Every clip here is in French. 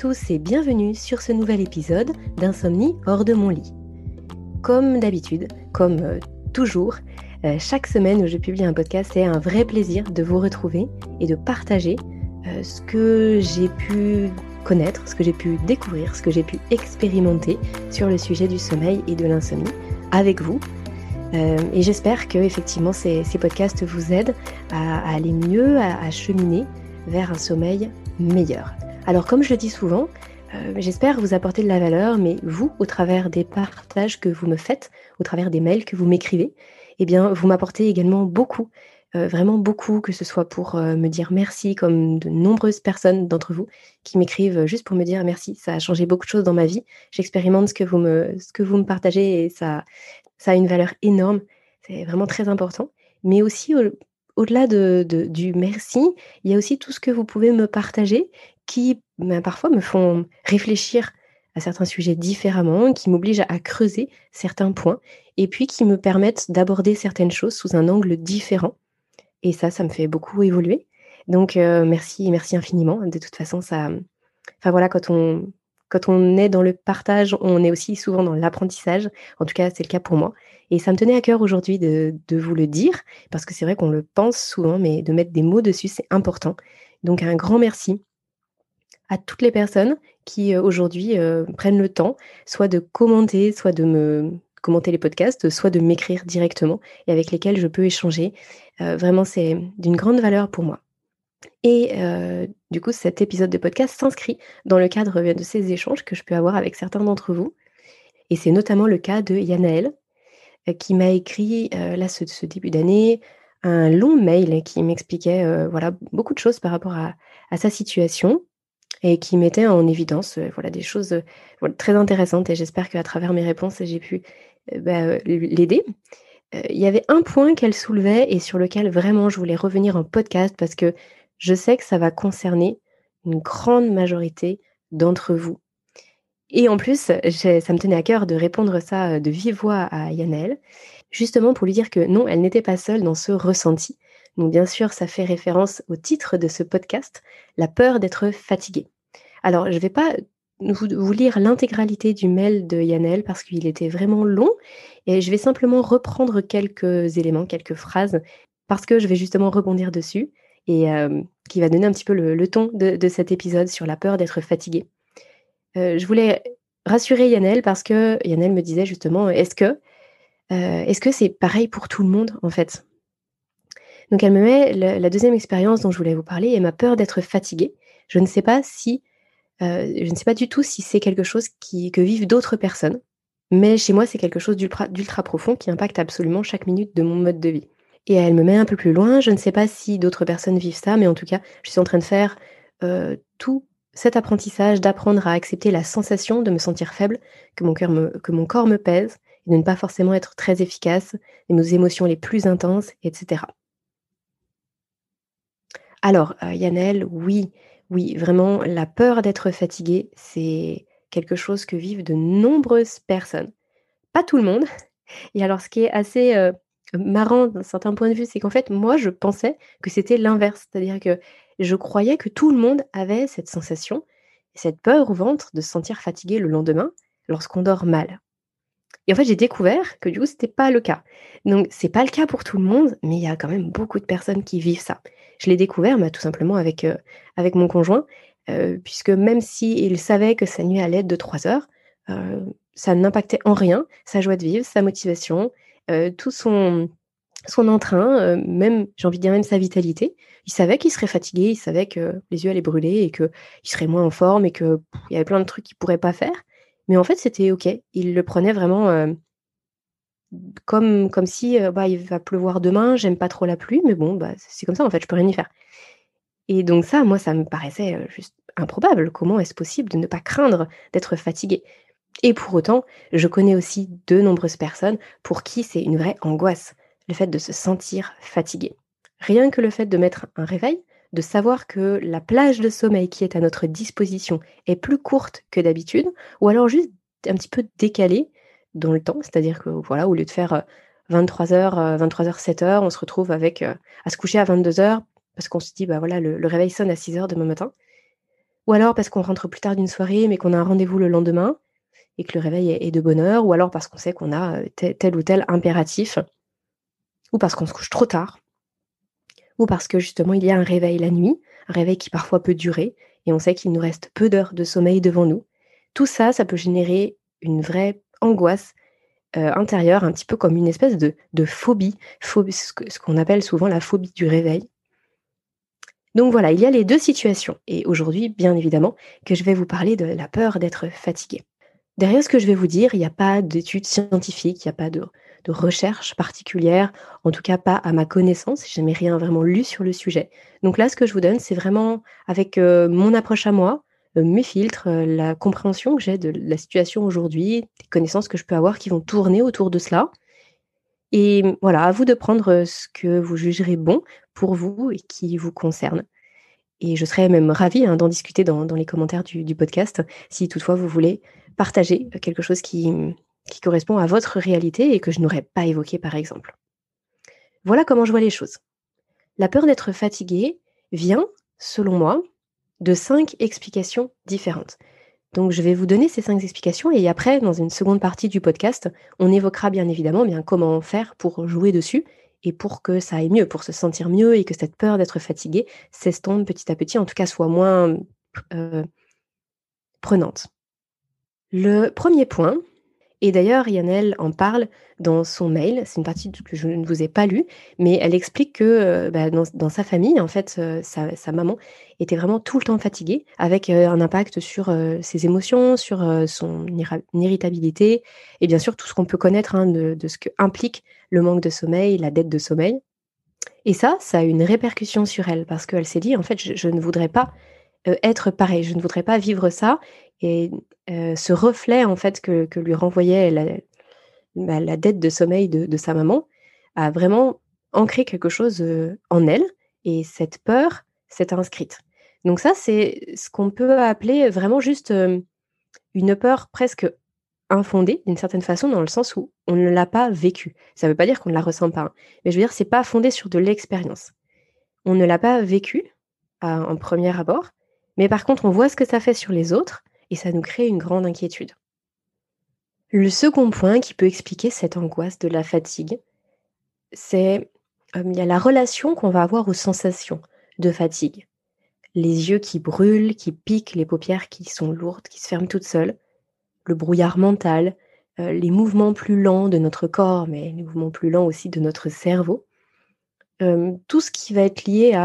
tous et bienvenue sur ce nouvel épisode d'Insomnie hors de mon lit. Comme d'habitude, comme euh, toujours, euh, chaque semaine où je publie un podcast, c'est un vrai plaisir de vous retrouver et de partager euh, ce que j'ai pu connaître, ce que j'ai pu découvrir, ce que j'ai pu expérimenter sur le sujet du sommeil et de l'insomnie avec vous. et j'espère que effectivement ces, podcasts vous aident à, aller mieux, à cheminer vers un sommeil meilleur. Alors comme je le dis souvent, euh, j'espère vous apporter de la valeur, mais vous, au travers des partages que vous me faites, au travers des mails que vous m'écrivez, eh bien, vous m'apportez également beaucoup, euh, vraiment beaucoup, que ce soit pour euh, me dire merci, comme de nombreuses personnes d'entre vous qui m'écrivent juste pour me dire merci, ça a changé beaucoup de choses dans ma vie, j'expérimente ce, que vous me, partagez et ça, a une valeur énorme, c'est vraiment très important. Mais aussi, au-delà de, du merci, il y a aussi tout ce que vous pouvez me partager qui ben, parfois me font réfléchir à certains sujets différemment, qui m'obligent à creuser certains points, et puis qui me permettent d'aborder certaines choses sous un angle différent. Et ça, ça me fait beaucoup évoluer. Donc euh, merci, merci infiniment. De toute façon, ça, enfin voilà, quand on quand on est dans le partage, on est aussi souvent dans l'apprentissage. En tout cas, c'est le cas pour moi. Et ça me tenait à cœur aujourd'hui de, de, vous le dire, parce que c'est vrai qu'on le pense souvent, mais de mettre des mots dessus, c'est important. Donc un grand merci à toutes les personnes qui euh, aujourd'hui euh, prennent le temps, soit de commenter, soit de me commenter les podcasts, soit de m'écrire directement et avec lesquels je peux échanger. Euh, vraiment, c'est d'une grande valeur pour moi. Et du coup, cet épisode de podcast s'inscrit dans le cadre de ces échanges que je peux avoir avec certains d'entre vous. Et c'est notamment le cas de Yanaël, qui m'a écrit là ce, début d'année un long mail qui m'expliquait voilà beaucoup de choses par rapport à sa situation et qui mettait en évidence euh, voilà, des choses euh, très intéressantes et j'espère qu'à travers mes réponses, j'ai pu euh, bah, l'aider. Il y avait un point qu'elle soulevait et sur lequel vraiment je voulais revenir en podcast parce que je sais que ça va concerner une grande majorité d'entre vous. Et en plus, ça me tenait à cœur de répondre ça de vive voix à Yannel, justement pour lui dire que non, elle n'était pas seule dans ce ressenti. Donc bien sûr, ça fait référence au titre de ce podcast, La peur d'être fatigué. Alors, je ne vais pas vous, lire l'intégralité du mail de Yannel parce qu'il était vraiment long et je vais simplement reprendre quelques éléments, quelques phrases parce que je vais justement rebondir dessus et euh, qui va donner un petit peu le, ton de, cet épisode sur la peur d'être fatigué. Euh, je voulais rassurer Yannel parce que Yannel me disait justement est-ce que euh, est-ce que c'est pareil pour tout le monde en fait? Donc elle me met la, deuxième expérience dont je voulais vous parler et ma peur d'être fatiguée. Je ne sais pas si, euh, je ne sais pas du tout si c'est quelque chose qui, que vivent d'autres personnes, mais chez moi c'est quelque chose d'ultra profond qui impacte absolument chaque minute de mon mode de vie. Et elle me met un peu plus loin. Je ne sais pas si d'autres personnes vivent ça, mais en tout cas, je suis en train de faire euh, tout cet apprentissage d'apprendre à accepter la sensation de me sentir faible, que mon, cœur me, que mon corps me pèse, et de ne pas forcément être très efficace, et nos émotions les plus intenses, etc. Alors, euh, Yannel, oui, oui, vraiment, la peur d'être fatigué, c'est quelque chose que vivent de nombreuses personnes. Pas tout le monde. Et alors, ce qui est assez euh, marrant d'un certain point de vue, c'est qu'en fait, moi, je pensais que c'était l'inverse. C'est-à-dire que je croyais que tout le monde avait cette sensation, cette peur au ventre de se sentir fatigué le lendemain lorsqu'on dort mal. Et en fait, j'ai découvert que du coup, ce n'était pas le cas. Donc, c'est pas le cas pour tout le monde, mais il y a quand même beaucoup de personnes qui vivent ça. Je l'ai découvert bah, tout simplement avec, euh, avec mon conjoint, euh, puisque même s'il savait que sa nuit allait être de 3 heures, euh, ça n'impactait en rien sa joie de vivre, sa motivation, tout son, son entrain, même, j'ai envie de dire même sa vitalité. Il savait qu'il serait fatigué, il savait que les yeux allaient brûler et qu'il serait moins en forme et qu'il y avait plein de trucs qu'il ne pourrait pas faire. Mais en fait, c'était OK. Il le prenait vraiment comme, comme si bah, il va pleuvoir demain, j'aime pas trop la pluie, mais bon, bah, c'est comme ça, en fait, je peux rien y faire. Et donc ça, moi, ça me paraissait juste improbable. Comment est-ce possible de ne pas craindre d'être fatigué Et pour autant, je connais aussi de nombreuses personnes pour qui c'est une vraie angoisse, le fait de se sentir fatigué. Rien que le fait de mettre un réveil, de savoir que la plage de sommeil qui est à notre disposition est plus courte que d'habitude, ou alors juste un petit peu décalée dans le temps, c'est-à-dire que voilà, au lieu de faire 23h, 23h, 7h, on se retrouve avec euh, à se coucher à 22h parce qu'on se dit bah voilà, le, réveil sonne à 6h demain matin. ou alors parce qu'on rentre plus tard d'une soirée mais qu'on a un rendez-vous le lendemain et que le réveil est de bonne heure, ou alors parce qu'on sait qu'on a tel ou tel impératif, ou parce qu'on se couche trop tard, ou parce que justement il y a un réveil la nuit, un réveil qui parfois peut durer, et on sait qu'il nous reste peu d'heures de sommeil devant nous. Tout ça, ça peut générer une vraie angoisse intérieure, un petit peu comme une espèce de, phobie, phobie ce qu'on appelle souvent la phobie du réveil. Donc voilà, il y a les deux situations. Et aujourd'hui, bien évidemment, que je vais vous parler de la peur d'être fatigué. Derrière ce que je vais vous dire, il n'y a pas d'études scientifiques, il n'y a pas de, recherche particulière, en tout cas pas à ma connaissance, j'ai jamais rien vraiment lu sur le sujet. Donc là, ce que je vous donne, c'est vraiment avec mon approche à moi, euh, mes filtres, euh, la compréhension que j'ai de la situation aujourd'hui, des connaissances que je peux avoir qui vont tourner autour de cela. Et voilà, à vous de prendre euh, ce que vous jugerez bon pour vous et qui vous concerne. Et je serais même ravie hein, d'en discuter dans, les commentaires du, podcast, si toutefois vous voulez partager quelque chose qui, qui correspond à votre réalité et que je n'aurais pas évoqué par exemple. Voilà comment je vois les choses. La peur d'être fatigué vient, selon moi, de cinq explications différentes. Donc je vais vous donner ces cinq explications et après, dans une seconde partie du podcast, on évoquera bien évidemment bien comment faire pour jouer dessus et pour que ça aille mieux, pour se sentir mieux et que cette peur d'être fatigué s'estompe petit à petit, en tout cas soit moins euh, prenante. Le premier point, et d'ailleurs, Yannelle en parle dans son mail. C'est une partie que je ne vous ai pas lue, mais elle explique que euh, bah, dans, sa famille, en fait, euh, sa, maman était vraiment tout le temps fatiguée, avec euh, un impact sur ses émotions, sur son irritabilité, et bien sûr tout ce qu'on peut connaître hein, de, ce que implique le manque de sommeil, la dette de sommeil. Et ça, ça a une répercussion sur elle, parce qu'elle s'est dit, en fait, je, ne voudrais pas être pareil, je ne voudrais pas vivre ça. Et ce reflet en fait que, lui renvoyait bah, la, dette de sommeil de, sa maman a vraiment ancré quelque chose en elle et cette peur s'est inscrite. Donc ça, c'est ce qu'on peut appeler vraiment juste une peur presque infondée d'une certaine façon dans le sens où on ne l'a pas vécue. Ça ne veut pas dire qu'on ne la ressent pas, hein, mais je veux dire c'est pas fondé sur de l'expérience. On ne l'a pas vécu en premier abord, mais par contre on voit ce que ça fait sur les autres et ça nous crée une grande inquiétude. Le second point qui peut expliquer cette angoisse de la fatigue, c'est euh, la relation qu'on va avoir aux sensations de fatigue. Les yeux qui brûlent, qui piquent, les paupières qui sont lourdes, qui se ferment toutes seules, le brouillard mental, euh, les mouvements plus lents de notre corps, mais les mouvements plus lents aussi de notre cerveau. Euh, tout ce qui va être lié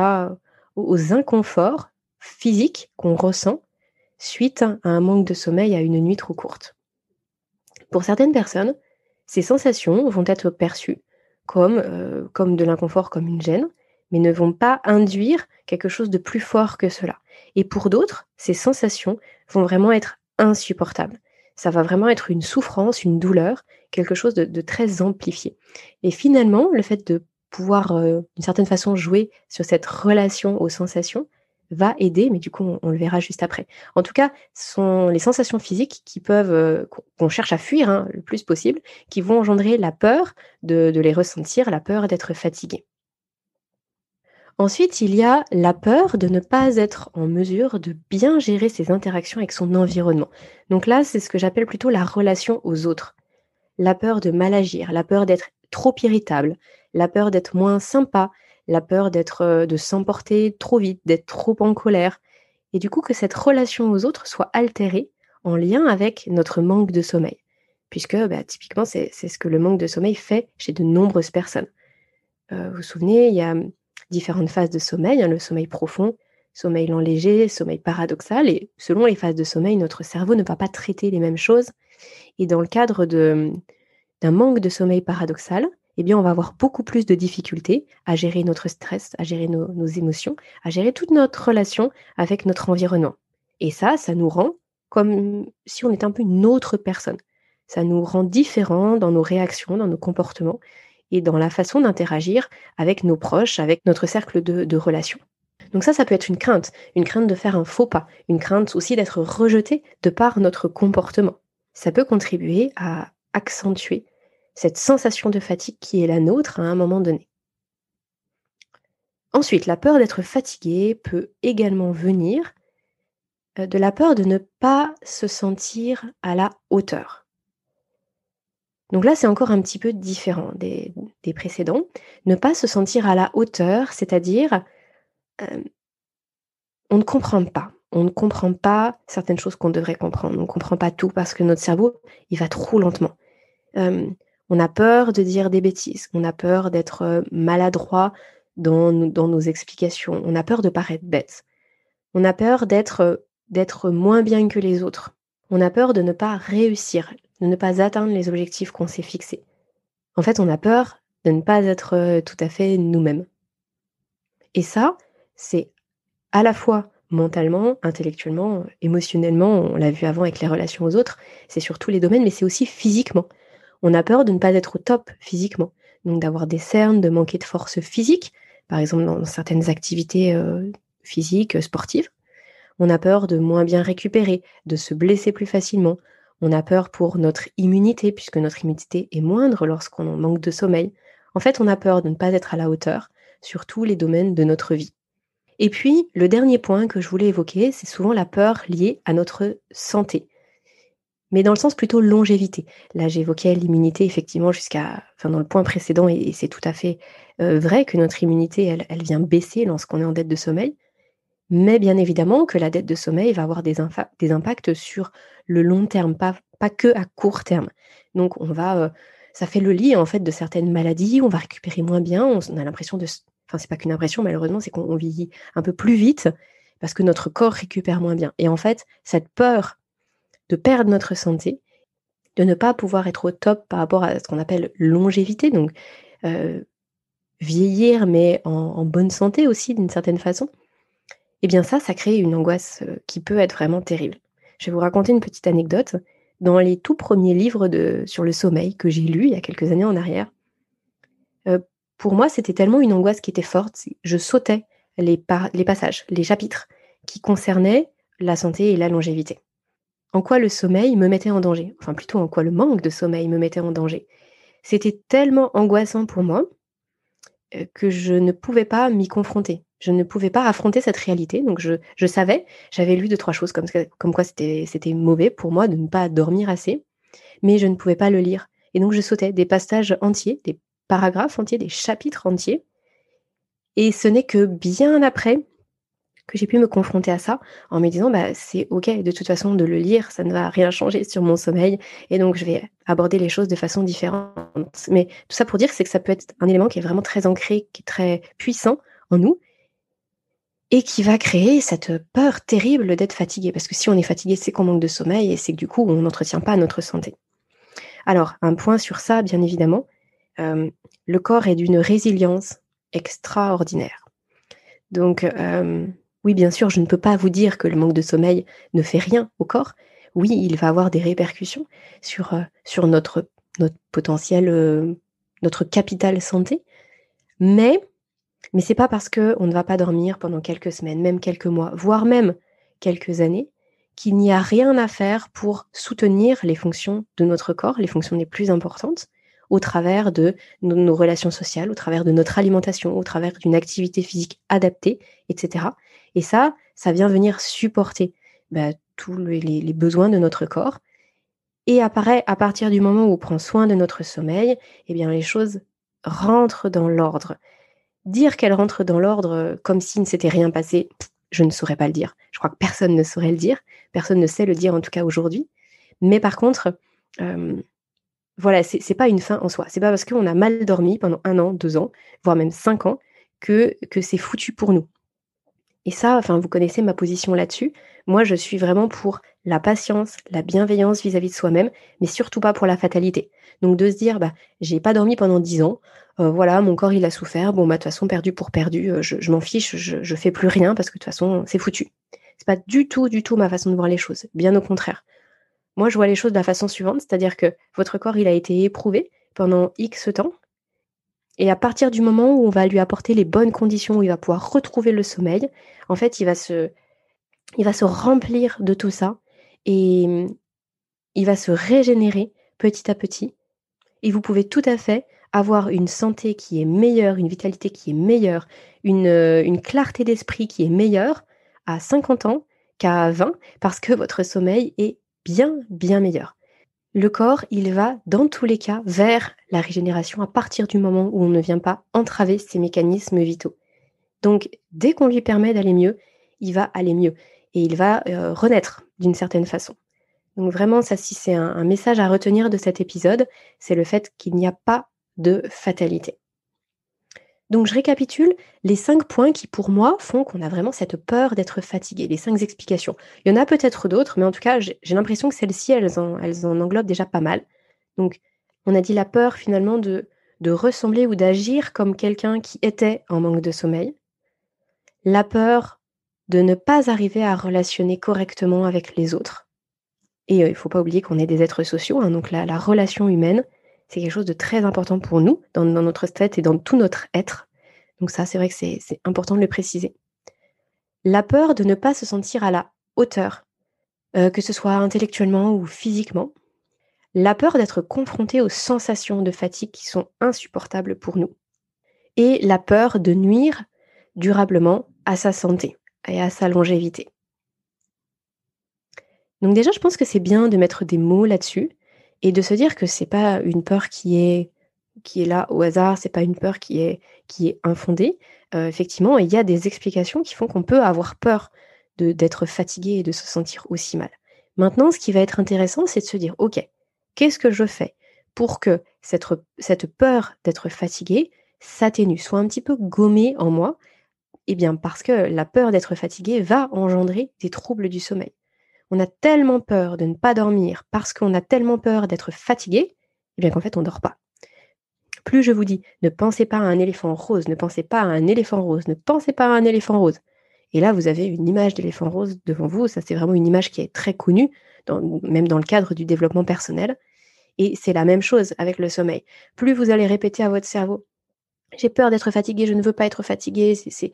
aux inconforts physiques qu'on ressent suite à un manque de sommeil à une nuit trop courte. Pour certaines personnes, ces sensations vont être perçues comme, euh, comme de l'inconfort, comme une gêne, mais ne vont pas induire quelque chose de plus fort que cela. Et pour d'autres, ces sensations vont vraiment être insupportables. Ça va vraiment être une souffrance, une douleur, quelque chose de, très amplifié. Et finalement, le fait de pouvoir, euh, d'une certaine façon, jouer sur cette relation aux sensations, va aider, mais du coup, on, le verra juste après. En tout cas, ce sont les sensations physiques qui peuvent, euh, qu'on cherche à fuir hein, le plus possible, qui vont engendrer la peur de, les ressentir, la peur d'être fatigué. Ensuite, il y a la peur de ne pas être en mesure de bien gérer ses interactions avec son environnement. Donc là, c'est ce que j'appelle plutôt la relation aux autres. La peur de mal agir, la peur d'être trop irritable, la peur d'être moins sympa, la peur d'être, de s'emporter trop vite, d'être trop en colère, et du coup que cette relation aux autres soit altérée en lien avec notre manque de sommeil. Puisque bah, typiquement, c'est ce que le manque de sommeil fait chez de nombreuses personnes. vous vous souvenez, il y a différentes phases de sommeil, hein, le sommeil profond, sommeil lent léger, sommeil paradoxal, et selon les phases de sommeil, notre cerveau ne va pas traiter les mêmes choses. Et dans le cadre d'un manque de sommeil paradoxal, eh bien, on va avoir beaucoup plus de difficultés à gérer notre stress, à gérer nos, émotions, à gérer toute notre relation avec notre environnement. Et ça, ça nous rend comme si on était un peu une autre personne. Ça nous rend différents dans nos réactions, dans nos comportements et dans la façon d'interagir avec nos proches, avec notre cercle de, de relations. Donc ça, ça peut être une crainte, une crainte de faire un faux pas, une crainte aussi d'être rejeté de par notre comportement. Ça peut contribuer à accentuer cette sensation de fatigue qui est la nôtre à un moment donné. Ensuite, la peur d'être fatigué peut également venir de la peur de ne pas se sentir à la hauteur. Donc là, c'est encore un petit peu différent des, précédents. Ne pas se sentir à la hauteur, c'est-à-dire on ne comprend pas. On ne comprend pas certaines choses qu'on devrait comprendre. On ne comprend pas tout parce que notre cerveau, il va trop lentement. On a peur de dire des bêtises. On a peur d'être maladroit dans, nos explications. On a peur de paraître bête. On a peur d'être d'être moins bien que les autres. On a peur de ne pas réussir, de ne pas atteindre les objectifs qu'on s'est fixés. En fait, on a peur de ne pas être euh, tout à fait nous-mêmes. Et ça, c'est à la fois mentalement, intellectuellement, émotionnellement, on l'a vu avant avec les relations aux autres, c'est sur tous les domaines, mais c'est aussi physiquement. On a peur de ne pas être au top physiquement, donc d'avoir des cernes, de manquer de force physique, par exemple dans certaines activités euh, physiques, sportives. On a peur de moins bien récupérer, de se blesser plus facilement. On a peur pour notre immunité, puisque notre immunité est moindre lorsqu'on manque de sommeil. En fait, on a peur de ne pas être à la hauteur sur tous les domaines de notre vie. Et puis, le dernier point que je voulais évoquer, c'est souvent la peur liée à notre santé. Mais dans le sens plutôt longévité. Là, j'évoquais l'immunité effectivement jusqu'à, enfin, dans le point précédent, et, c'est tout à fait euh, vrai que notre immunité, elle, elle vient baisser lorsqu'on est en dette de sommeil. Mais bien évidemment que la dette de sommeil va avoir des, impacts sur le long terme, pas, que à court terme. Donc on va, euh, ça fait le lit en fait de certaines maladies, on va récupérer moins bien, on, a l'impression de, enfin c'est pas qu'une impression malheureusement, c'est qu'on vieillit un peu plus vite parce que notre corps récupère moins bien. Et en fait, cette peur de perdre notre santé, de ne pas pouvoir être au top par rapport à ce qu'on appelle longévité, donc euh, vieillir mais en bonne santé aussi d'une certaine façon, eh bien ça, ça crée une angoisse euh, qui peut être vraiment terrible. Je vais vous raconter une petite anecdote. Dans les tout premiers livres sur le sommeil que j'ai lus il y a quelques années en arrière, euh, pour moi, c'était tellement une angoisse qui était forte, je sautais les passages, les chapitres qui concernaient la santé et la longévité. En quoi le sommeil me mettait en danger, enfin plutôt en quoi le manque de sommeil me mettait en danger? C'était tellement angoissant pour moi euh, que je ne pouvais pas m'y confronter. Je ne pouvais pas affronter cette réalité. Donc je, je savais, j'avais lu deux, trois choses comme, comme quoi c'était mauvais pour moi de ne pas dormir assez, mais je ne pouvais pas le lire. Et donc je sautais des passages entiers, des paragraphes entiers, des chapitres entiers. Et ce n'est que bien après que j'ai pu me confronter à ça en me disant bah c'est ok de toute façon de le lire ça ne va rien changer sur mon sommeil et donc je vais aborder les choses de façon différente mais tout ça pour dire c'est que ça peut être un élément qui est vraiment très ancré qui est très puissant en nous et qui va créer cette peur terrible d'être fatigué. Parce que si on est fatigué, c'est qu'on manque de sommeil et c'est que du coup, on n'entretient pas notre santé. Alors, un point sur ça, bien évidemment, euh, le corps est d'une résilience extraordinaire. Donc, euh, oui, bien sûr, je ne peux pas vous dire que le manque de sommeil ne fait rien au corps. Oui, il va avoir des répercussions sur, euh, notre, potentiel, notre capital santé, mais mais c'est pas parce qu'on ne va pas dormir pendant quelques semaines, même quelques mois, voire même quelques années, qu'il n'y a rien à faire pour soutenir les fonctions de notre corps, les fonctions les plus importantes, au travers de nos, relations sociales, au travers de notre alimentation, au travers d'une activité physique adaptée, etc. Et ça, ça vient venir supporter bah, tous les, besoins de notre corps. Et apparaît à partir du moment où on prend soin de notre sommeil, eh bien les choses rentrent dans l'ordre. Dire qu'elle rentre dans l'ordre euh, comme s'il ne s'était rien passé, je ne saurais pas le dire. Je crois que personne ne saurait le dire. Personne ne sait le dire en tout cas aujourd'hui. Mais par contre, euh, voilà, c'est pas une fin en soi. C'est pas parce qu'on a mal dormi pendant un an, deux ans, voire même cinq ans, que c'est foutu pour nous. Et ça, enfin, vous connaissez ma position là-dessus. Moi, je suis vraiment pour la patience, la bienveillance vis-à-vis de soi-même, mais surtout pas pour la fatalité. Donc de se dire, bah, j'ai pas dormi pendant dix ans, euh, voilà, mon corps il a souffert, bon bah de toute façon perdu pour perdu, euh, je, m'en fiche, je, je fais plus rien parce que de toute façon c'est foutu. C'est pas du tout, du tout ma façon de voir les choses, bien au contraire. Moi je vois les choses de la façon suivante, c'est-à-dire que votre corps il a été éprouvé pendant X temps, et à partir du moment où on va lui apporter les bonnes conditions, où il va pouvoir retrouver le sommeil, en fait il va se, il va se remplir de tout ça et il va se régénérer petit à petit. Et vous pouvez tout à fait avoir une santé qui est meilleure, une vitalité qui est meilleure, une, euh, une clarté d'esprit qui est meilleure à 50 ans qu'à 20 parce que votre sommeil est bien, bien meilleur. Le corps, il va dans tous les cas vers la régénération à partir du moment où on ne vient pas entraver ses mécanismes vitaux. Donc, dès qu'on lui permet d'aller mieux, il va aller mieux et il va euh, renaître d'une certaine façon. Donc vraiment, ça, si c'est un, message à retenir de cet épisode, c'est le fait qu'il n'y a pas de fatalité. Donc je récapitule les cinq points qui pour moi font qu'on a vraiment cette peur d'être fatigué, les cinq explications. Il y en a peut-être d'autres, mais en tout cas j'ai l'impression que celles-ci, elles elles en englobent déjà pas mal. Donc on a dit la peur finalement de, de ressembler ou d'agir comme quelqu'un qui était en manque de sommeil. La peur de ne pas arriver à relationner correctement avec les autres. Et euh, il ne faut pas oublier qu'on est des êtres sociaux, hein, donc la, relation humaine, c'est quelque chose de très important pour nous, dans, notre tête et dans tout notre être. Donc ça, c'est vrai que c'est important de le préciser. La peur de ne pas se sentir à la hauteur, euh, que ce soit intellectuellement ou physiquement. La peur d'être confronté aux sensations de fatigue qui sont insupportables pour nous. Et la peur de nuire durablement à sa santé et à sa longévité. Donc déjà, je pense que c'est bien de mettre des mots là-dessus et de se dire que c'est pas une peur qui est là au hasard, c'est pas une peur qui est qui est infondée. Euh, effectivement, il y a des explications qui font qu'on peut avoir peur d'être fatigué et de se sentir aussi mal. Maintenant, ce qui va être intéressant, c'est de se dire, ok, qu'est-ce que je fais pour que cette, peur d'être fatigué s'atténue, soit un petit peu gommée en moi? Eh bien, parce que la peur d'être fatigué va engendrer des troubles du sommeil. On a tellement peur de ne pas dormir parce qu'on a tellement peur d'être fatigué, eh bien qu'en fait, on ne dort pas. Plus je vous dis, ne pensez pas à un éléphant rose, ne pensez pas à un éléphant rose, ne pensez pas à un éléphant rose. Et là, vous avez une image d'éléphant rose devant vous. Ça, c'est vraiment une image qui est très connue, même dans le cadre du développement personnel. Et c'est la même chose avec le sommeil. Plus vous allez répéter à votre cerveau, j'ai peur d'être fatiguée, je ne veux pas être fatiguée. C'est,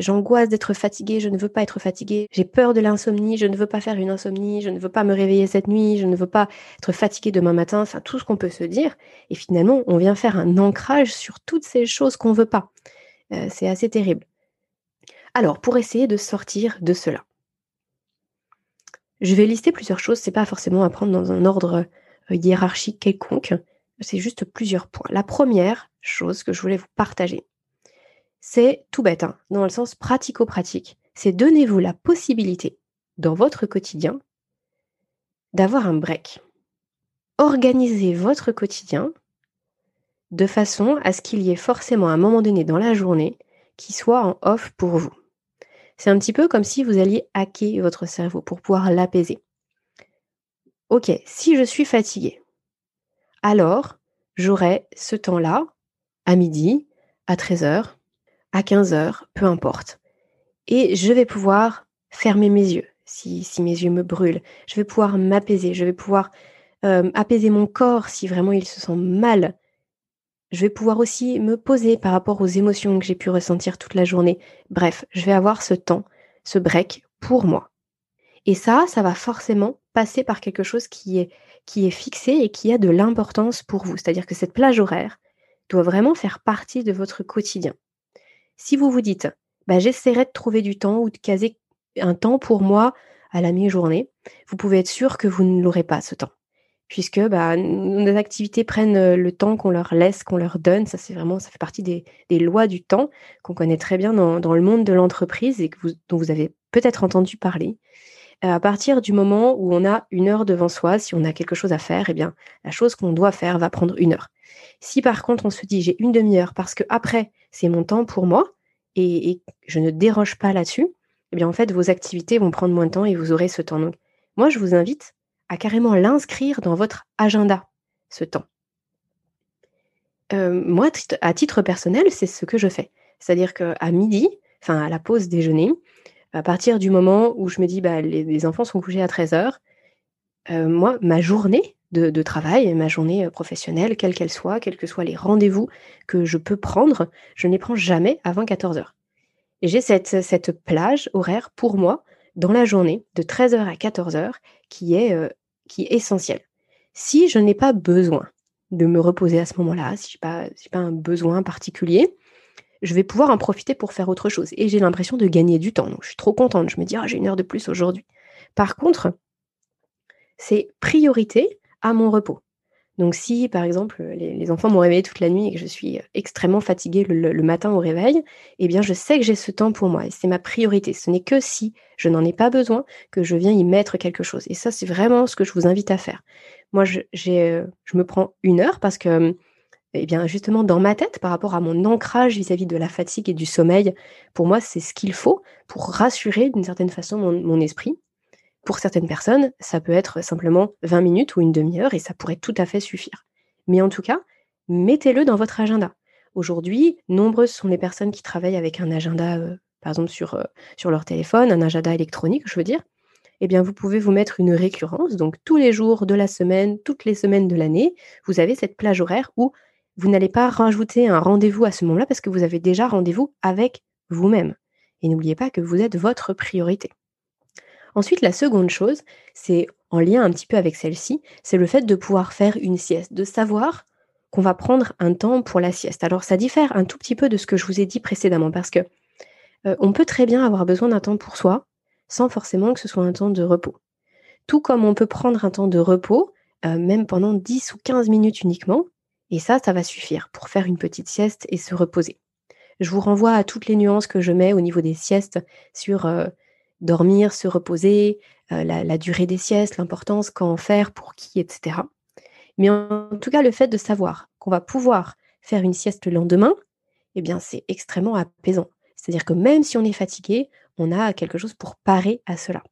j'angoisse d'être fatiguée, je ne veux pas être fatiguée. J'ai peur de l'insomnie, je ne veux pas faire une insomnie, je ne veux pas me réveiller cette nuit, je ne veux pas être fatiguée demain matin. Enfin, tout ce qu'on peut se dire. Et finalement, on vient faire un ancrage sur toutes ces choses qu'on ne veut pas. Euh, c'est assez terrible. Alors, pour essayer de sortir de cela, je vais lister plusieurs choses. C'est pas forcément à prendre dans un ordre euh, hiérarchique quelconque c'est juste plusieurs points. La première chose que je voulais vous partager, c'est tout bête, hein, dans le sens pratico-pratique, c'est donnez-vous la possibilité dans votre quotidien d'avoir un break. Organisez votre quotidien de façon à ce qu'il y ait forcément un moment donné dans la journée qui soit en off pour vous. C'est un petit peu comme si vous alliez hacker votre cerveau pour pouvoir l'apaiser. Ok, si je suis fatiguée, alors j'aurai ce temps-là, à midi, à 13h, à 15h, peu importe. Et je vais pouvoir fermer mes yeux si, mes yeux me brûlent. Je vais pouvoir m'apaiser, je vais pouvoir euh, apaiser mon corps si vraiment il se sent mal. Je vais pouvoir aussi me poser par rapport aux émotions que j'ai pu ressentir toute la journée. Bref, je vais avoir ce temps, ce break pour moi. Et ça, ça va forcément passer par quelque chose qui est qui est fixé et qui a de l'importance pour vous. C'est-à-dire que cette plage horaire doit vraiment faire partie de votre quotidien. Si vous vous dites, bah, j'essaierai de trouver du temps ou de caser un temps pour moi à la mi-journée, vous pouvez être sûr que vous ne l'aurez pas ce temps. Puisque bah, nos activités prennent euh, le temps qu'on leur laisse, qu'on leur donne. Ça, c'est vraiment, ça fait partie des, lois du temps qu'on connaît très bien dans, le monde de l'entreprise et dont vous avez peut-être entendu parler à partir du moment où on a une heure devant soi, si on a quelque chose à faire, eh bien, la chose qu'on doit faire va prendre une heure. Si par contre on se dit j'ai une demi-heure parce que après c'est mon temps pour moi et, je ne déroge pas là-dessus, eh bien en fait vos activités vont prendre moins de temps et vous aurez ce temps. Donc moi je vous invite à carrément l'inscrire dans votre agenda ce temps. Euh, moi, à titre personnel, c'est ce que je fais. C'est-à-dire qu'à midi, enfin à la pause déjeuner, à partir du moment où je me dis, bah, les, enfants sont couchés à 13h, euh, moi, ma journée de, travail, ma journée euh, professionnelle, quelle qu'elle soit, quels que soient les rendez-vous que je peux prendre, je ne les prends jamais avant 14h. Et j'ai cette, plage horaire pour moi dans la journée de 13h à 14h qui est, qui est essentielle. Si je n'ai pas besoin de me reposer à ce moment-là, si je n'ai pas, pas un besoin particulier, je vais pouvoir en profiter pour faire autre chose. Et j'ai l'impression de gagner du temps. Donc, je suis trop contente. Je me dis, ah, j'ai une heure de plus aujourd'hui. Par contre, c'est priorité à mon repos. Donc si, par exemple, les, enfants m'ont réveillé toute la nuit et que je suis extrêmement fatiguée le, matin au réveil, eh bien, je sais que j'ai ce temps pour moi et c'est ma priorité. Ce n'est que si je n'en ai pas besoin que je viens y mettre quelque chose. Et ça, c'est vraiment ce que je vous invite à faire. Moi, je, je me prends une heure parce que eh bien, justement, dans ma tête, par rapport à mon ancrage vis-à-vis de la fatigue et du sommeil, pour moi, c'est ce qu'il faut pour rassurer d'une certaine façon mon, esprit. Pour certaines personnes, ça peut être simplement 20 minutes ou une demi-heure et ça pourrait tout à fait suffire. Mais en tout cas, mettez-le dans votre agenda. Aujourd'hui, nombreuses sont les personnes qui travaillent avec un agenda, euh, par exemple sur, euh, sur leur téléphone, un agenda électronique, je veux dire. Eh bien, vous pouvez vous mettre une récurrence, donc tous les jours de la semaine, toutes les semaines de l'année, vous avez cette plage horaire où vous n'allez pas rajouter un rendez-vous à ce moment-là parce que vous avez déjà rendez-vous avec vous-même. Et n'oubliez pas que vous êtes votre priorité. Ensuite, la seconde chose, c'est en lien un petit peu avec celle-ci, c'est le fait de pouvoir faire une sieste, de savoir qu'on va prendre un temps pour la sieste. Alors ça diffère un tout petit peu de ce que je vous ai dit précédemment parce que euh, on peut très bien avoir besoin d'un temps pour soi sans forcément que ce soit un temps de repos. Tout comme on peut prendre un temps de repos, euh, même pendant 10 ou 15 minutes uniquement, et ça, ça va suffire pour faire une petite sieste et se reposer. Je vous renvoie à toutes les nuances que je mets au niveau des siestes sur euh, dormir, se reposer, euh, la, durée des siestes, l'importance, quand en faire, pour qui, etc. Mais en, tout cas, le fait de savoir qu'on va pouvoir faire une sieste le lendemain, eh bien, c'est extrêmement apaisant. C'est-à-dire que même si on est fatigué, on a quelque chose pour parer à cela.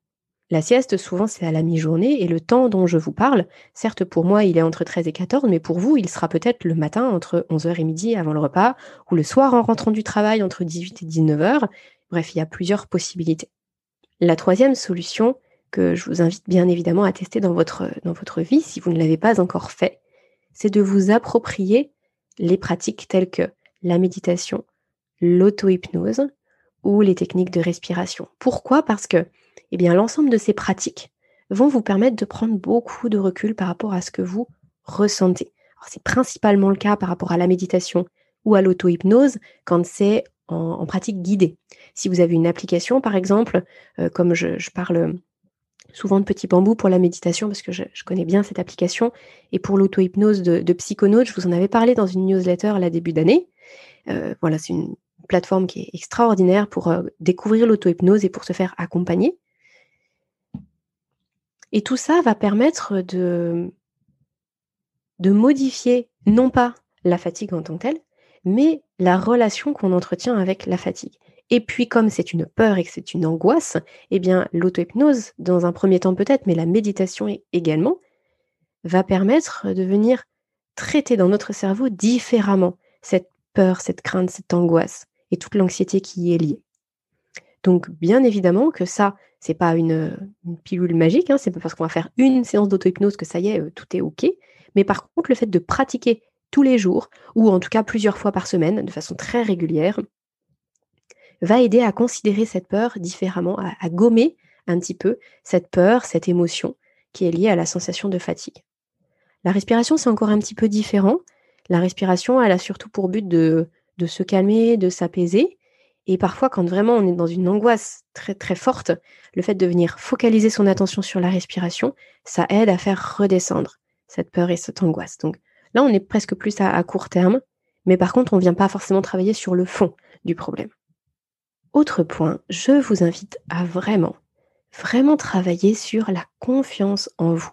La sieste, souvent, c'est à la mi-journée, et le temps dont je vous parle, certes pour moi, il est entre 13 et 14, mais pour vous, il sera peut-être le matin entre 11h et midi avant le repas, ou le soir en rentrant du travail entre 18 et 19h. Bref, il y a plusieurs possibilités. La troisième solution que je vous invite bien évidemment à tester dans votre, vie, si vous ne l'avez pas encore fait, c'est de vous approprier les pratiques telles que la méditation, l'auto-hypnose ou les techniques de respiration. Pourquoi? Parce que eh l'ensemble de ces pratiques vont vous permettre de prendre beaucoup de recul par rapport à ce que vous ressentez. C'est principalement le cas par rapport à la méditation ou à l'auto-hypnose quand c'est en, pratique guidée. Si vous avez une application, par exemple, euh, comme je, parle souvent de Petit Bambou pour la méditation, parce que je, connais bien cette application, et pour l'auto-hypnose de, de je vous en avais parlé dans une newsletter la début d'année. Euh, voilà, c'est une plateforme qui est extraordinaire pour euh, découvrir l'auto-hypnose et pour se faire accompagner. Et tout ça va permettre de, de modifier non pas la fatigue en tant que telle, mais la relation qu'on entretient avec la fatigue. Et puis comme c'est une peur et que c'est une angoisse, eh bien l'auto-hypnose, dans un premier temps peut-être, mais la méditation également, va permettre de venir traiter dans notre cerveau différemment cette peur, cette crainte, cette angoisse et toute l'anxiété qui y est liée. Donc bien évidemment que ça, c'est pas une, pilule magique, hein, c'est pas parce qu'on va faire une séance d'auto-hypnose que ça y est, euh, tout est OK. Mais par contre, le fait de pratiquer tous les jours, ou en tout cas plusieurs fois par semaine, de façon très régulière, va aider à considérer cette peur différemment, à, gommer un petit peu cette peur, cette émotion qui est liée à la sensation de fatigue. La respiration, c'est encore un petit peu différent. La respiration, elle a surtout pour but de, de se calmer, de s'apaiser, et parfois, quand vraiment on est dans une angoisse très très forte, le fait de venir focaliser son attention sur la respiration, ça aide à faire redescendre cette peur et cette angoisse. Donc là, on est presque plus à, court terme, mais par contre, on ne vient pas forcément travailler sur le fond du problème. Autre point, je vous invite à vraiment, vraiment travailler sur la confiance en vous.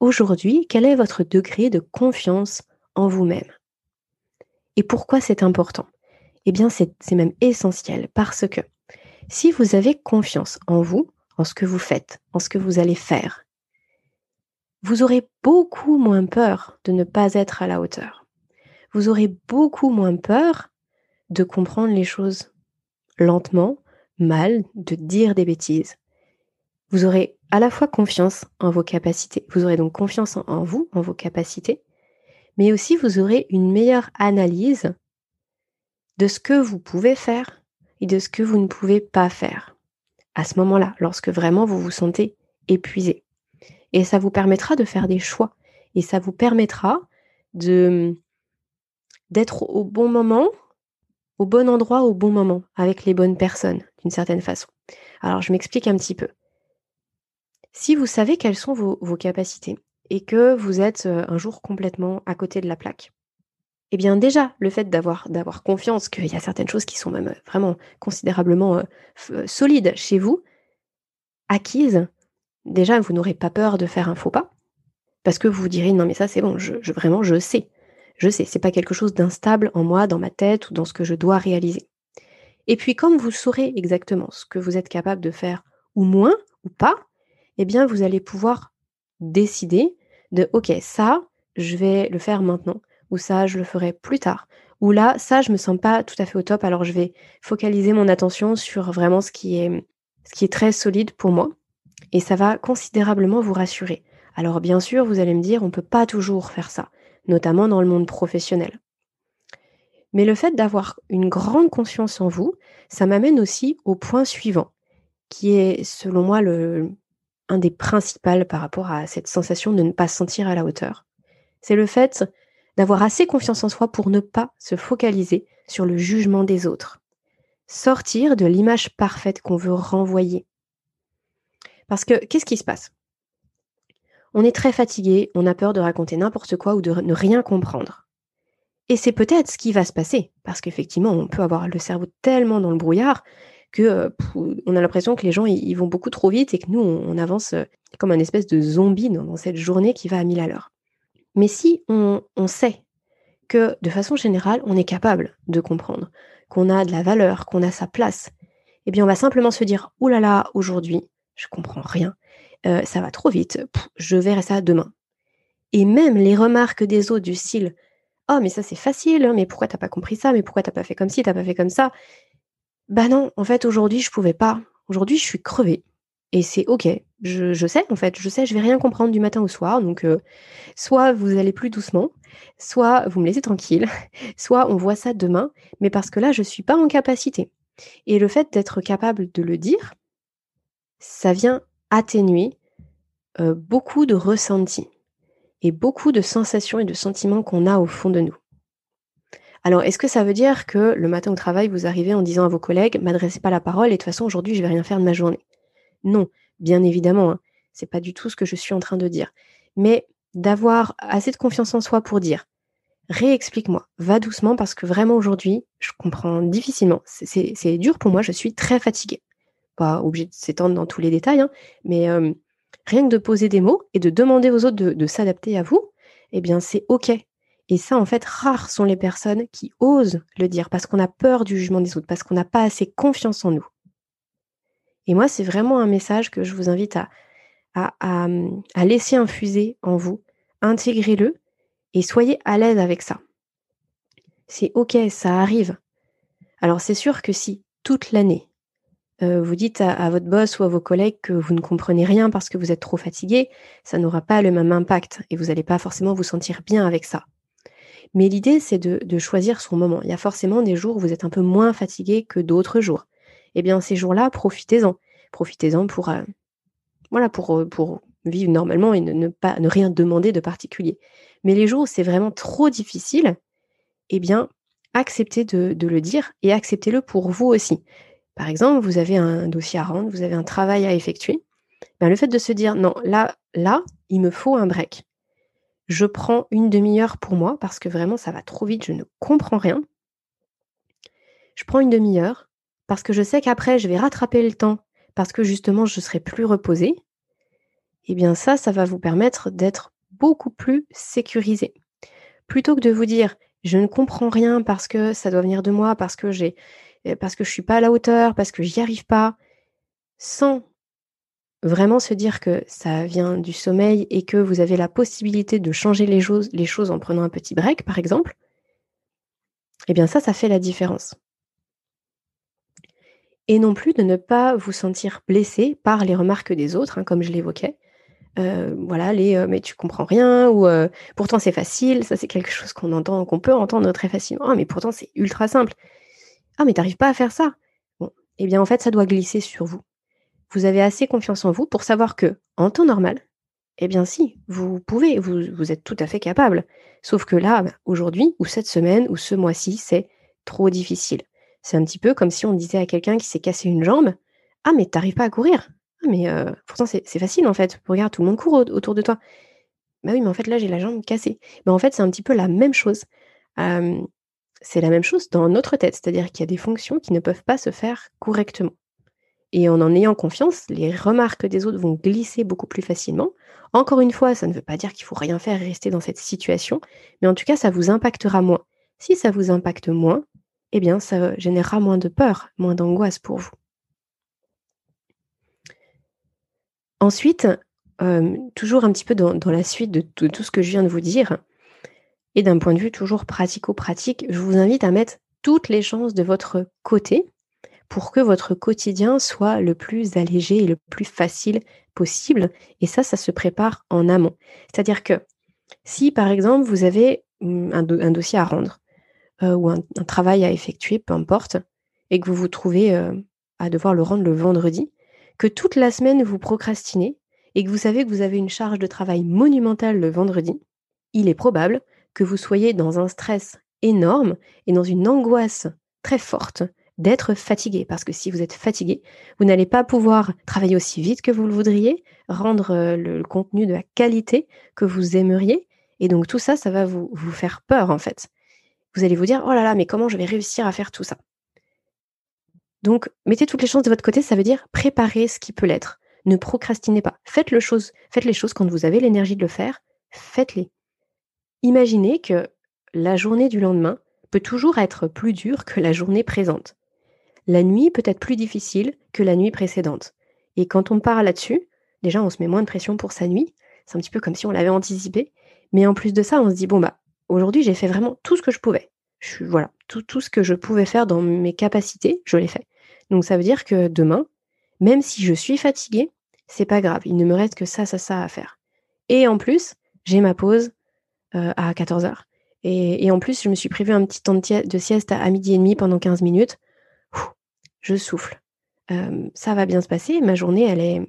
Aujourd'hui, quel est votre degré de confiance en vous-même? Et pourquoi c'est important? Eh bien c'est même essentiel parce que si vous avez confiance en vous, en ce que vous faites, en ce que vous allez faire, vous aurez beaucoup moins peur de ne pas être à la hauteur. Vous aurez beaucoup moins peur de comprendre les choses lentement, mal, de dire des bêtises. Vous aurez à la fois confiance en vos capacités, vous aurez donc confiance en vous, en vos capacités, mais aussi vous aurez une meilleure analyse de ce que vous pouvez faire et de ce que vous ne pouvez pas faire. À ce moment-là, lorsque vraiment vous vous sentez épuisé. Et ça vous permettra de faire des choix. Et ça vous permettra de d'être au bon moment au bon endroit, au bon moment, avec les bonnes personnes, d'une certaine façon. Alors, je m'explique un petit peu. Si vous savez quelles sont vos, capacités et que vous êtes un jour complètement à côté de la plaque, eh bien déjà, le fait d'avoir, d'avoir confiance qu'il y a certaines choses qui sont même vraiment considérablement solides chez vous, acquises, déjà, vous n'aurez pas peur de faire un faux pas, parce que vous vous direz, non mais ça c'est bon, vraiment je sais, je sais, c'est pas quelque chose d'instable en moi, dans ma tête ou dans ce que je dois réaliser. Et puis comme vous saurez exactement ce que vous êtes capable de faire, ou moins, ou pas, eh bien vous allez pouvoir décider de, ok, ça, je vais le faire maintenant, ou ça, je le ferai plus tard, ou là, ça, je me sens pas tout à fait au top, alors je vais focaliser mon attention sur vraiment ce qui est, ce qui est très solide pour moi, et ça va considérablement vous rassurer. Alors bien sûr, vous allez me dire, on ne peut pas toujours faire ça, notamment dans le monde professionnel. Mais le fait d'avoir une grande conscience en vous, ça m'amène aussi au point suivant, qui est selon moi le, un des principaux par rapport à cette sensation de ne pas se sentir à la hauteur. C'est le fait d'avoir assez confiance en soi pour ne pas se focaliser sur le jugement des autres. Sortir de l'image parfaite qu'on veut renvoyer. Parce que qu'est-ce qui se passe? On est très fatigué, on a peur de raconter n'importe quoi ou de ne rien comprendre. Et c'est peut-être ce qui va se passer, parce qu'effectivement, on peut avoir le cerveau tellement dans le brouillard que euh, on a l'impression que les gens ils vont beaucoup trop vite et que nous on, avance euh, comme un espèce de zombie dans, cette journée qui va à mille à l'heure. Mais si on, sait que de façon générale on est capable de comprendre, qu'on a de la valeur, qu'on a sa place, eh bien on va simplement se dire Ouh là là, aujourd'hui, je comprends rien, euh, ça va trop vite, je verrai ça demain. Et même les remarques des autres du style Oh, mais ça c'est facile, hein, mais pourquoi t'as pas compris ça, mais pourquoi t'as pas fait comme ci, t'as pas fait comme ça Bah non, en fait aujourd'hui je pouvais pas. Aujourd'hui je suis crevée. Et c'est ok. Je, sais, en fait, je sais, je vais rien comprendre du matin au soir. Donc, euh, soit vous allez plus doucement, soit vous me laissez tranquille, soit on voit ça demain, mais parce que là, je suis pas en capacité. Et le fait d'être capable de le dire, ça vient atténuer beaucoup de ressentis et beaucoup de sensations et de sentiments qu'on a au fond de nous. Alors, est-ce que ça veut dire que le matin au travail, vous arrivez en disant à vos collègues, m'adressez pas la parole et de toute façon, aujourd'hui, je vais rien faire de ma journée? Non, bien évidemment, hein, c'est pas du tout ce que je suis en train de dire. Mais d'avoir assez de confiance en soi pour dire, réexplique-moi, va doucement parce que vraiment aujourd'hui, je comprends difficilement. C'est dur pour moi, je suis très fatiguée pas obligé de s'étendre dans tous les détails, hein, mais rien que de poser des mots et de demander aux autres de, s'adapter à vous, eh bien c'est OK. Et ça, en fait, rares sont les personnes qui osent le dire parce qu'on a peur du jugement des autres, parce qu'on n'a pas assez confiance en nous. Et moi, c'est vraiment un message que je vous invite à, à, à laisser infuser en vous. Intégrez-le et soyez à l'aise avec ça. C'est OK, ça arrive. Alors c'est sûr que si toute l'année, euh, vous dites à, votre boss ou à vos collègues que vous ne comprenez rien parce que vous êtes trop fatigué, ça n'aura pas le même impact et vous n'allez pas forcément vous sentir bien avec ça. Mais l'idée, c'est de, choisir son moment. Il y a forcément des jours où vous êtes un peu moins fatigué que d'autres jours. Eh bien, ces jours-là, profitez-en. Profitez-en pour, euh, euh, vivre normalement et ne, pas, rien demander de particulier. Mais les jours où c'est vraiment trop difficile, eh bien, acceptez de le dire et acceptez-le pour vous aussi. Par exemple, vous avez un dossier à rendre, vous avez un travail à effectuer. Ben, le fait de se dire non, là, là, il me faut un break. Je prends une demi-heure pour moi parce que vraiment ça va trop vite, je ne comprends rien. Je prends une demi-heure parce que je sais qu'après je vais rattraper le temps parce que justement je serai plus reposée. Eh bien ça, ça va vous permettre d'être beaucoup plus sécurisé. Plutôt que de vous dire je ne comprends rien parce que ça doit venir de moi, parce que j'ai parce que je suis pas à la hauteur, parce que j'y arrive pas, sans vraiment se dire que ça vient du sommeil et que vous avez la possibilité de changer les choses, en prenant un petit break, par exemple, eh bien ça, ça fait la différence. Et non plus de ne pas vous sentir blessé par les remarques des autres, hein, comme je l'évoquais. Euh, voilà, les euh, mais tu comprends rien ou euh, pourtant c'est facile, ça c'est quelque chose qu'on entend, qu'on peut entendre très facilement. Ah, mais pourtant c'est ultra simple. Ah, mais t'arrives pas à faire ça. Bon, eh bien, en fait, ça doit glisser sur vous. Vous avez assez confiance en vous pour savoir que, en temps normal, eh bien, si, vous pouvez, vous, êtes tout à fait capable. Sauf que là, bah, aujourd'hui, ou cette semaine, ou ce mois-ci, c'est trop difficile. C'est un petit peu comme si on disait à quelqu'un qui s'est cassé une jambe Ah, mais t'arrives pas à courir ah, mais euh, pourtant, c'est facile en fait. Regarde, tout le monde court autour de toi. Bah oui, mais en fait, là, j'ai la jambe cassée. Mais en fait, c'est un petit peu la même chose. C'est la même chose dans notre tête, c'est-à-dire qu'il y a des fonctions qui ne peuvent pas se faire correctement. Et en en ayant confiance, les remarques des autres vont glisser beaucoup plus facilement. Encore une fois, ça ne veut pas dire qu'il faut rien faire et rester dans cette situation, mais en tout cas, ça vous impactera moins. Si ça vous impacte moins, eh bien, ça générera moins de peur, moins d'angoisse pour vous. Ensuite, toujours un petit peu dans, la suite de, tout ce que je viens de vous dire, et d'un point de vue toujours pratico-pratique, je vous invite à mettre toutes les chances de votre côté pour que votre quotidien soit le plus allégé et le plus facile possible. Et ça, ça se prépare en amont. C'est-à-dire que si, par exemple, vous avez mmh, un, dossier à rendre ou un, travail à effectuer, peu importe, et que vous vous trouvez à devoir le rendre le vendredi, que toute la semaine vous procrastinez et que vous savez que vous avez une charge de travail monumentale le vendredi, il est probable que vous soyez dans un stress énorme et dans une angoisse très forte d'être fatigué. Parce que si vous êtes fatigué, vous n'allez pas pouvoir travailler aussi vite que vous le voudriez, rendre euh, le, contenu de la qualité que vous aimeriez. Et donc tout ça, ça va vous, faire peur en fait. Vous allez vous dire, oh là là, mais comment je vais réussir à faire tout ça? Donc, mettez toutes les chances de votre côté, ça veut dire préparer ce qui peut l'être. Ne procrastinez pas. Faites, le chose, faites les choses quand vous avez l'énergie de le faire. Faites-les. Imaginez que la journée du lendemain peut toujours être plus dure que la journée présente. La nuit peut être plus difficile que la nuit précédente. Et quand on part là-dessus, déjà on se met moins de pression pour sa nuit. C'est un petit peu comme si on l'avait anticipé. Mais en plus de ça, on se dit bon bah aujourd'hui j'ai fait vraiment tout ce que je pouvais. Voilà, tout, tout ce que je pouvais faire dans mes capacités, je l'ai fait. Donc ça veut dire que demain, même si je suis fatiguée, c'est pas grave, il ne me reste que ça, ça, ça à faire. Et en plus, j'ai ma pause euh, à 14h. Et, en plus, je me suis prévu un petit temps de, sieste à, midi et demi pendant 15 minutes. je souffle. Euh, ça va bien se passer. Ma journée, elle est.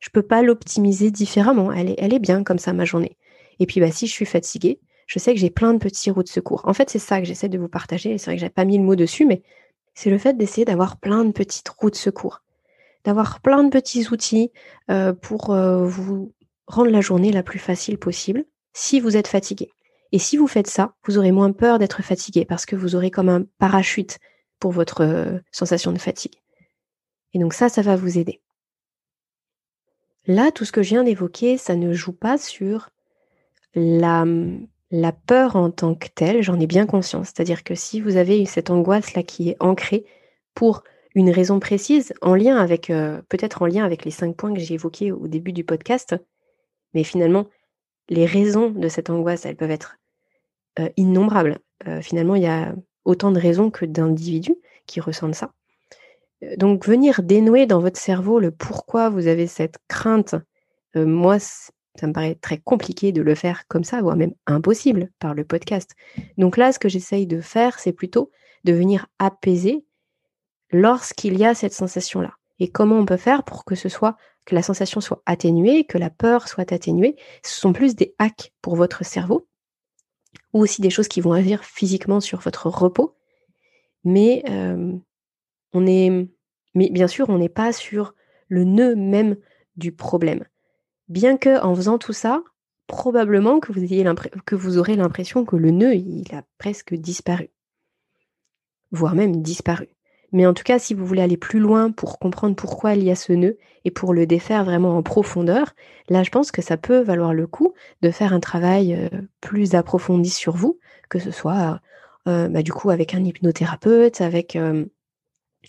Je peux pas l'optimiser différemment. Elle est, bien comme ça, ma journée. Et puis, bah, si je suis fatiguée, je sais que j'ai plein de petits roues de secours. En fait, c'est ça que j'essaie de vous partager. C'est vrai que j'ai pas mis le mot dessus, mais c'est le fait d'essayer d'avoir plein de petites roues de secours, d'avoir plein de petits outils euh, pour vous rendre la journée la plus facile possible si vous êtes fatigué. Et si vous faites ça, vous aurez moins peur d'être fatigué parce que vous aurez comme un parachute pour votre euh, sensation de fatigue. Et donc ça, ça va vous aider. Là, tout ce que je viens d'évoquer, ça ne joue pas sur la peur en tant que telle, j'en ai bien conscience. C'est-à-dire que si vous avez cette angoisse-là qui est ancrée pour une raison précise, en lien avec, euh, peut-être en lien avec les cinq points que j'ai évoqués au début du podcast, mais finalement, les raisons de cette angoisse, elles peuvent être euh, innombrables. Euh, finalement, il y a autant de raisons que d'individus qui ressentent ça. Donc, venir dénouer dans votre cerveau le pourquoi vous avez cette crainte, moi, ça me paraît très compliqué de le faire comme ça, voire même impossible par le podcast. Donc là, ce que j'essaye de faire, c'est plutôt de venir apaiser lorsqu'il y a cette sensation-là. Et comment on peut faire pour que ce soit que la sensation soit atténuée, que la peur soit atténuée Ce sont plus des hacks pour votre cerveau, ou aussi des choses qui vont agir physiquement sur votre repos. Mais euh, on est, mais bien sûr, on n'est pas sur le nœud même du problème. Bien que en faisant tout ça, probablement que vous, ayez que vous aurez l'impression que le nœud, il a presque disparu. Voire même disparu. Mais en tout cas, si vous voulez aller plus loin pour comprendre pourquoi il y a ce nœud et pour le défaire vraiment en profondeur, là, je pense que ça peut valoir le coup de faire un travail euh, plus approfondi sur vous, que ce soit euh, bah, du coup avec un hypnothérapeute, avec euh,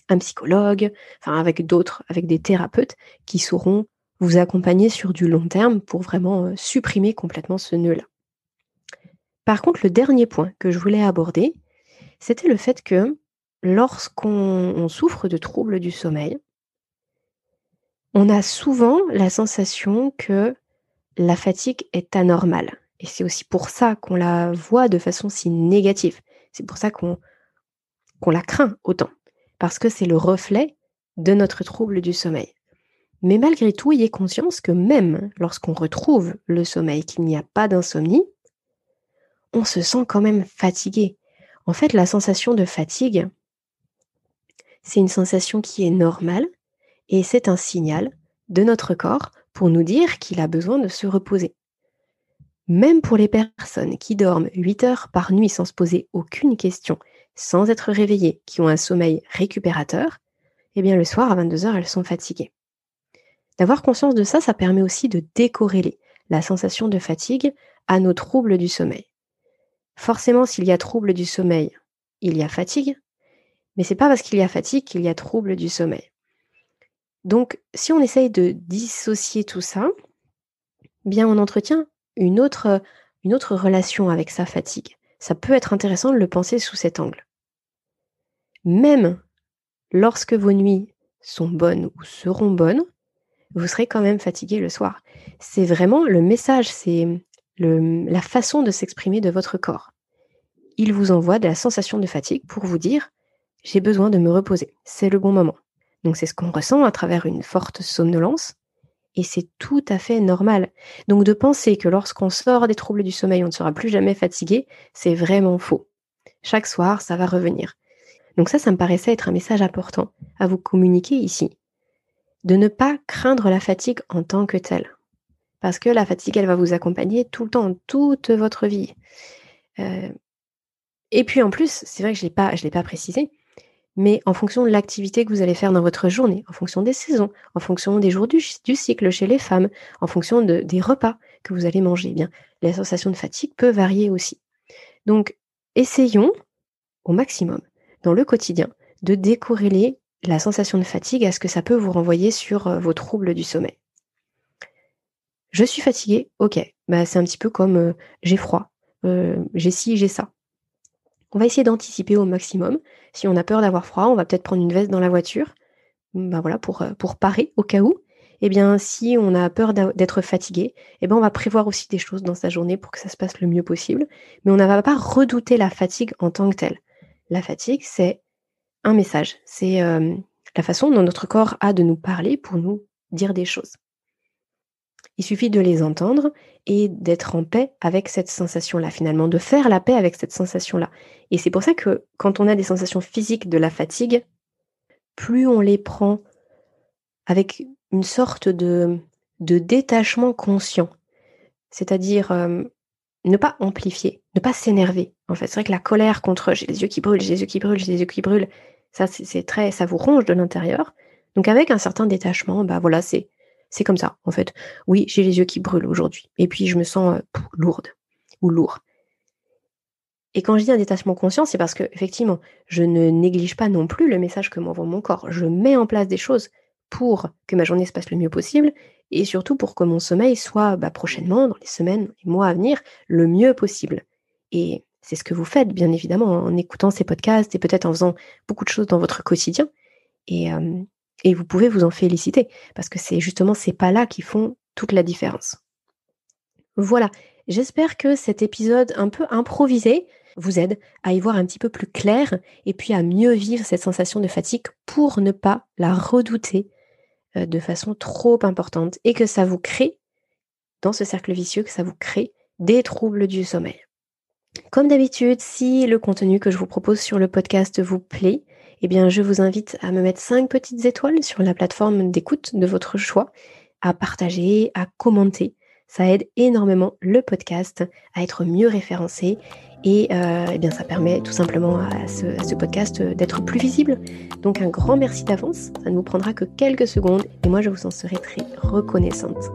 un psychologue, enfin avec d'autres, avec des thérapeutes qui sauront vous accompagner sur du long terme pour vraiment euh, supprimer complètement ce nœud-là. Par contre, le dernier point que je voulais aborder, c'était le fait que lorsqu'on souffre de troubles du sommeil, on a souvent la sensation que la fatigue est anormale. Et c'est aussi pour ça qu'on la voit de façon si négative. C'est pour ça qu'on la craint autant. Parce que c'est le reflet de notre trouble du sommeil. Mais malgré tout, ayez conscience que même lorsqu'on retrouve le sommeil, qu'il n'y a pas d'insomnie, on se sent quand même fatigué. En fait, la sensation de fatigue, c'est une sensation qui est normale et c'est un signal de notre corps pour nous dire qu'il a besoin de se reposer. Même pour les personnes qui dorment 8 heures par nuit sans se poser aucune question, sans être réveillées, qui ont un sommeil récupérateur, eh bien le soir à 22 heures, elles sont fatiguées. D'avoir conscience de ça, ça permet aussi de décorréler la sensation de fatigue à nos troubles du sommeil. Forcément, s'il y a trouble du sommeil, il y a fatigue, mais c'est pas parce qu'il y a fatigue qu'il y a trouble du sommeil. Donc, si on essaye de dissocier tout ça, bien on entretient une autre, une autre relation avec sa fatigue. Ça peut être intéressant de le penser sous cet angle. Même lorsque vos nuits sont bonnes ou seront bonnes, vous serez quand même fatigué le soir. C'est vraiment le message, c'est la façon de s'exprimer de votre corps. Il vous envoie de la sensation de fatigue pour vous dire j'ai besoin de me reposer, c'est le bon moment. Donc c'est ce qu'on ressent à travers une forte somnolence et c'est tout à fait normal. Donc de penser que lorsqu'on sort des troubles du sommeil, on ne sera plus jamais fatigué, c'est vraiment faux. Chaque soir, ça va revenir. Donc ça, ça me paraissait être un message important à vous communiquer ici. De ne pas craindre la fatigue en tant que telle. Parce que la fatigue, elle va vous accompagner tout le temps, toute votre vie. Euh, et puis en plus, c'est vrai que je ne l'ai pas précisé, mais en fonction de l'activité que vous allez faire dans votre journée, en fonction des saisons, en fonction des jours du, cycle chez les femmes, en fonction des repas que vous allez manger, eh bien, la sensation de fatigue peut varier aussi. Donc, essayons au maximum, dans le quotidien, de décorréler la sensation de fatigue à ce que ça peut vous renvoyer sur euh, vos troubles du sommeil. Je suis fatiguée, ok, bah, c'est un petit peu comme euh, j'ai froid, euh, j'ai ci, j'ai ça. On va essayer d'anticiper au maximum. Si on a peur d'avoir froid, on va peut-être prendre une veste dans la voiture, bah voilà, pour, euh, pour parer au cas où. Eh bien, si on a peur d'être fatigué, eh bien, on va prévoir aussi des choses dans sa journée pour que ça se passe le mieux possible. Mais on ne va pas redouter la fatigue en tant que telle. La fatigue, c'est un message. C'est euh, la façon dont notre corps a de nous parler pour nous dire des choses. Il suffit de les entendre et d'être en paix avec cette sensation-là, finalement, de faire la paix avec cette sensation-là. Et c'est pour ça que quand on a des sensations physiques de la fatigue, plus on les prend avec une sorte de, détachement conscient, c'est-à-dire euh, ne pas amplifier, ne pas s'énerver. En fait, c'est vrai que la colère contre j'ai les yeux qui brûlent, j'ai les yeux qui brûlent, j'ai les yeux qui brûlent, ça c'est très, ça vous ronge de l'intérieur. Donc avec un certain détachement, bah voilà, c'est c'est comme ça, en fait. Oui, j'ai les yeux qui brûlent aujourd'hui. Et puis, je me sens euh, lourde ou lourd. Et quand je dis un détachement conscient, c'est parce que, effectivement, je ne néglige pas non plus le message que m'envoie mon corps. Je mets en place des choses pour que ma journée se passe le mieux possible et surtout pour que mon sommeil soit bah, prochainement, dans les semaines, les mois à venir, le mieux possible. Et c'est ce que vous faites, bien évidemment, en écoutant ces podcasts et peut-être en faisant beaucoup de choses dans votre quotidien. Et, euh, et vous pouvez vous en féliciter, parce que c'est justement ces pas-là qui font toute la différence. Voilà, j'espère que cet épisode un peu improvisé vous aide à y voir un petit peu plus clair et puis à mieux vivre cette sensation de fatigue pour ne pas la redouter euh, de façon trop importante et que ça vous crée, dans ce cercle vicieux, que ça vous crée des troubles du sommeil. Comme d'habitude, si le contenu que je vous propose sur le podcast vous plaît, eh bien, je vous invite à me mettre 5 petites étoiles sur la plateforme d'écoute de votre choix, à partager, à commenter. Ça aide énormément le podcast à être mieux référencé et euh, eh bien, ça permet tout simplement à ce, à ce podcast d'être plus visible. Donc un grand merci d'avance, ça ne vous prendra que quelques secondes et moi je vous en serai très reconnaissante.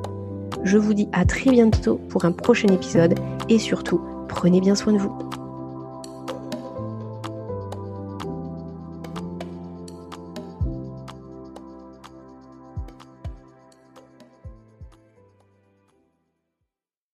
Je vous dis à très bientôt pour un prochain épisode et surtout, prenez bien soin de vous.